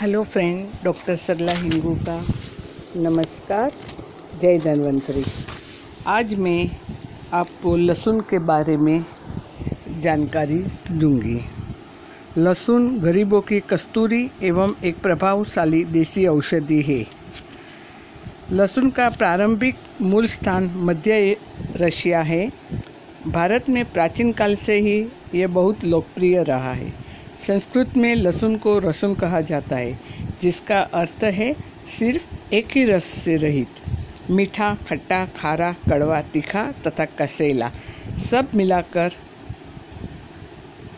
Hello friend doctor Sarla Hingu का नमस्कार जय धन्वंतरी आज मैं आपको लहसुन के बारे में जानकारी दूँगी। लहसुन गरीबों की कस्तूरी एवं एक प्रभावशाली देसी औषधि है। लहसुन का प्रारंभिक मूल स्थान मध्य रशिया है। भारत में प्राचीन काल से ही यह बहुत लोकप्रिय रहा है। संस्कृत में लहसुन को रसुन कहा जाता है, जिसका अर्थ है सिर्फ़ एक ही रस से रहित। मीठा, खट्टा, खारा, कड़वा, तीखा तथा कसेला, सब मिलाकर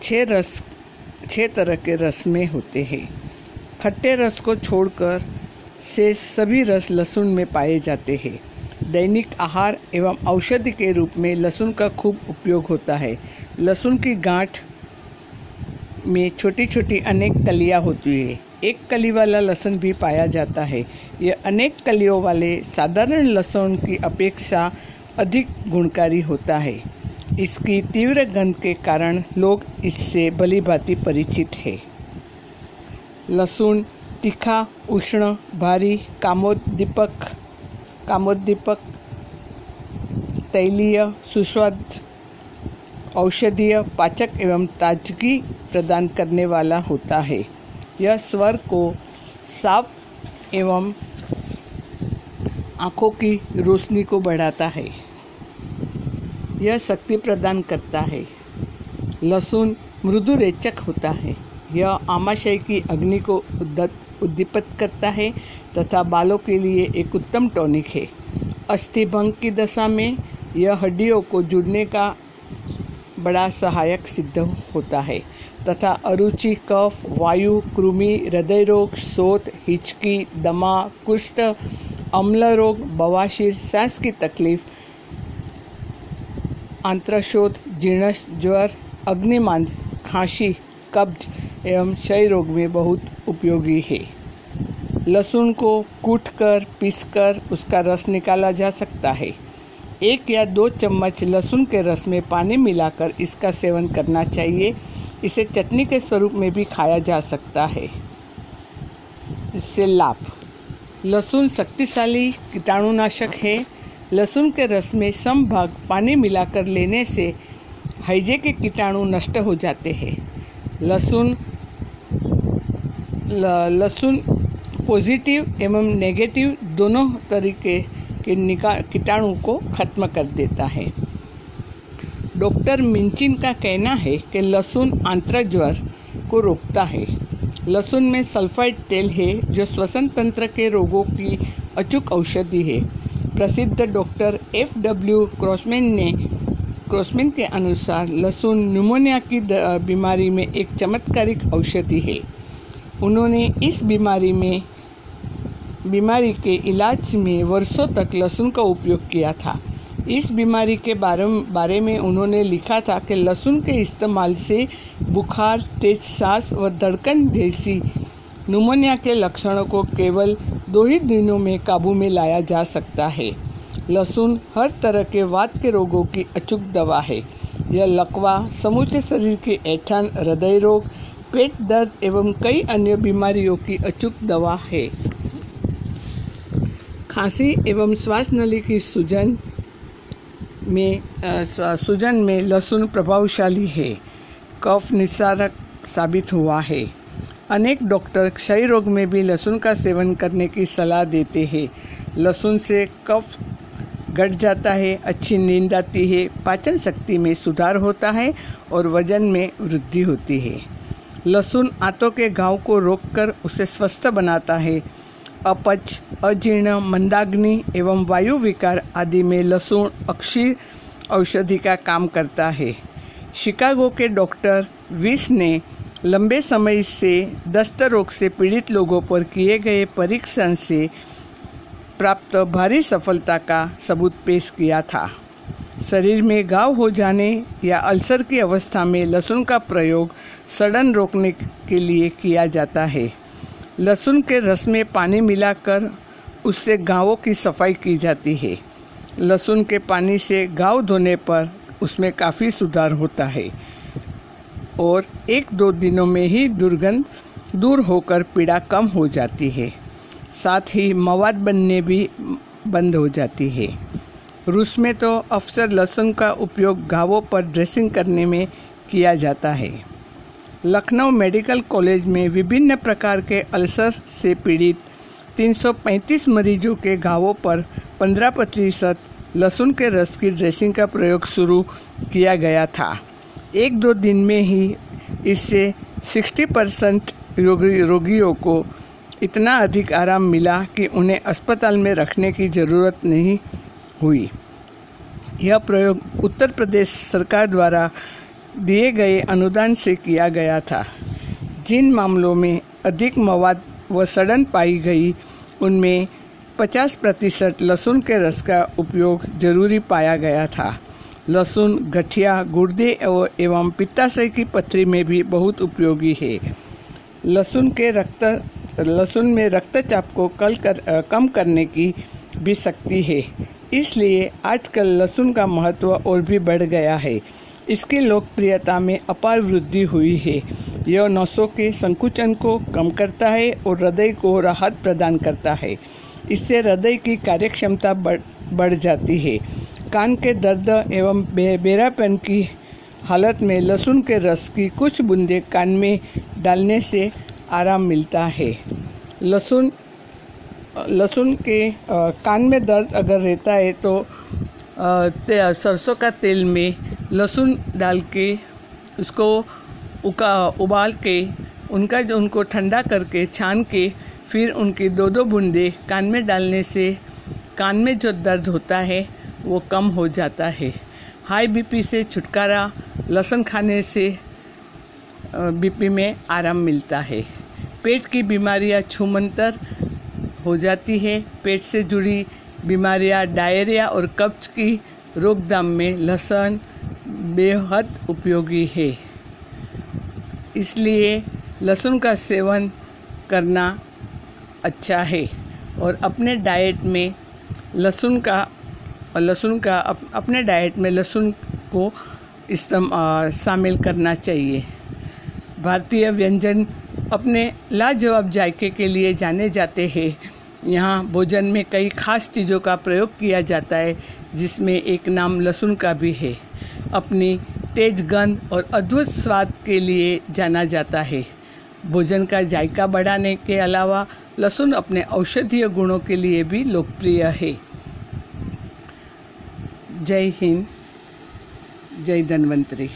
छः रस छः तरह के रस में होते हैं। खट्टे रस को छोड़कर से सभी रस लहसुन में पाए जाते हैं। दैनिक आहार एवं औषधि के रूप में लहसुन का खूब उपयोग होता है। लहसुन की गांठ में छोटी छोटी अनेक कलियाँ होती है। एक कली वाला लहसुन भी पाया जाता है। यह अनेक कलियों वाले साधारण लहसुन की अपेक्षा अधिक गुणकारी होता है। इसकी तीव्र गंध के कारण लोग इससे भली भांति परिचित है। लहसुन तीखा, उष्ण, भारी, कामोद्दीपक कामोद्दीपक, तैलीय, सुस्वाद औषधीय पाचक एवं ताजगी प्रदान करने वाला होता है। यह स्वर को साफ़ एवं आँखों की रोशनी को बढ़ाता है। यह शक्ति प्रदान करता है। लहसुन मृदु रेचक होता है। यह आमाशय की अग्नि को उद्दीपित करता है तथा बालों के लिए एक उत्तम टॉनिक है। अस्थि भंग की दशा में यह हड्डियों को जुड़ने का बड़ा सहायक सिद्ध होता है। तथा अरुचि, कफ, वायु, कृमि, हृदय रोग, सोत, हिचकी, दमा, कुष्ठ, अम्ल रोग, बवासीर, सांस की तकलीफ़ आंत्रशोथ जीर्ण ज्वर, अग्निमांद, खांसी, कब्ज एवं क्षय रोग में बहुत उपयोगी है। लहसुन को कूट कर, पीस कर, उसका रस निकाला जा सकता है। एक या दो चम्मच लहसुन के रस में पानी मिलाकर इसका सेवन करना चाहिए। इसे चटनी के स्वरूप में भी खाया जा सकता है। इससे लाभ। लहसुन शक्तिशाली कीटाणुनाशक है। लहसुन के रस में सम भाग पानी मिलाकर लेने से हैजे के कीटाणु नष्ट हो जाते हैं। लहसुन लहसुन पॉजिटिव एवं नेगेटिव दोनों तरीके निका, कीटाणु को खत्म कर देता है। डॉक्टर मिंचिन का कहना है कि लहसुन आंत्रज्वर को रोकता है। लहसुन में सल्फाइड तेल है, जो श्वसन तंत्र के रोगों की अचूक औषधि है। प्रसिद्ध डॉक्टर एफ़ डब्ल्यू क्रॉसमैन ने, क्रॉसमैन के अनुसार लहसुन न्यूमोनिया की बीमारी में एक चमत्कारिक औषधि है। उन्होंने इस बीमारी में बीमारी के इलाज में वर्षों तक लहसुन का उपयोग किया था। इस बीमारी के बारे बारे में उन्होंने लिखा था कि लहसुन के इस्तेमाल से बुखार, तेज सांस व धड़कन जैसी नुमोनिया के लक्षणों को केवल दो ही दिनों में काबू में लाया जा सकता है। लहसुन हर तरह के वात के रोगों की अचूक दवा है। यह लकवा, समूचे शरीर के ऐठन, हृदय रोग, पेट दर्द एवं कई अन्य बीमारियों की अचूक दवा है। खांसी एवं श्वास नली की सूजन में सूजन में लहसुन प्रभावशाली है। कफ निस्सारक साबित हुआ है। अनेक डॉक्टर क्षय रोग में भी लहसुन का सेवन करने की सलाह देते हैं। लहसुन से कफ घट जाता है, अच्छी नींद आती है, पाचन शक्ति में सुधार होता है और वज़न में वृद्धि होती है। लहसुन आंतों के घाव को रोककर उसे स्वस्थ बनाता है। अपच, अजीर्ण, मंदाग्नि एवं वायु विकार आदि में लहसुन अक्षी औषधि का काम करता है। शिकागो के डॉक्टर विस ने लंबे समय से दस्त रोग से पीड़ित लोगों पर किए गए परीक्षण से प्राप्त भारी सफलता का सबूत पेश किया था। शरीर में घाव हो जाने या अल्सर की अवस्था में लहसुन का प्रयोग सड़न रोकने के लिए किया जाता है। लहसुन के रस में पानी मिलाकर उससे गाँवों की सफ़ाई की जाती है। लहसुन के पानी से गाँव धोने पर उसमें काफ़ी सुधार होता है और एक दो दिनों में ही दुर्गंध दूर होकर पीड़ा कम हो जाती है। साथ ही मवाद बनने भी बंद हो जाती है। रूस में तो अक्सर लहसुन का उपयोग घावों पर ड्रेसिंग करने में किया जाता है। लखनऊ मेडिकल कॉलेज में विभिन्न प्रकार के अल्सर से पीड़ित 335 मरीजों के घावों पर 15 प्रतिशत लहसुन के रस की ड्रेसिंग का प्रयोग शुरू किया गया था। एक दो दिन में ही इससे 60 परसेंट रोगियों को इतना अधिक आराम मिला कि उन्हें अस्पताल में रखने की ज़रूरत नहीं हुई। यह प्रयोग उत्तर प्रदेश सरकार द्वारा दिए गए अनुदान से किया गया था। जिन मामलों में अधिक मवाद व सड़न पाई गई, उनमें 50 प्रतिशत लहसुन के रस का उपयोग ज़रूरी पाया गया था। लहसुन, गठिया, गुर्दे एवं पित्ताशय की पथरी में भी बहुत उपयोगी है। लहसुन के रक्त, लहसुन में रक्तचाप को कल कर कम करने की भी शक्ति है। इसलिए आजकल लहसुन का महत्व और भी बढ़ गया है। इसकी लोकप्रियता में अपार वृद्धि हुई है। यह नसों के संकुचन को कम करता है और हृदय को राहत प्रदान करता है। इससे हृदय की कार्यक्षमता बढ़ बढ़ जाती है। कान के दर्द एवं बे, बेरापन की हालत में लहसुन के रस की कुछ बूंदें कान में डालने से आराम मिलता है। लहसुन लहसुन के आ, कान में दर्द अगर रहता है तो सरसों का तेल में लहसुन डाल के उसको उका, उबाल के उनका जो उनको ठंडा करके छान के फिर उनकी दो दो बूंदे कान में डालने से कान में जो दर्द होता है वो कम हो जाता है। हाई बीपी से छुटकारा, लहसुन खाने से बीपी में आराम मिलता है। पेट की बीमारियाँ छूमंतर हो जाती है। पेट से जुड़ी बीमारियाँ, डायरिया और कब्ज की रोकथाम में लहसुन बेहद उपयोगी है। इसलिए लहसुन का सेवन करना अच्छा है और अपने डाइट में लहसुन का लहसुन का अप, अपने डाइट में लहसुन को इस्तेम शामिल करना चाहिए। भारतीय व्यंजन अपने लाजवाब जायके के लिए जाने जाते हैं। यहाँ भोजन में कई खास चीज़ों का प्रयोग किया जाता है जिसमें एक नाम लहसुन का भी है। अपनी तेज गंध और अद्भुत स्वाद के लिए जाना जाता है। भोजन का जायका बढ़ाने के अलावा लहसुन अपने औषधीय गुणों के लिए भी लोकप्रिय है। जय हिंद, जय धन्वंतरी।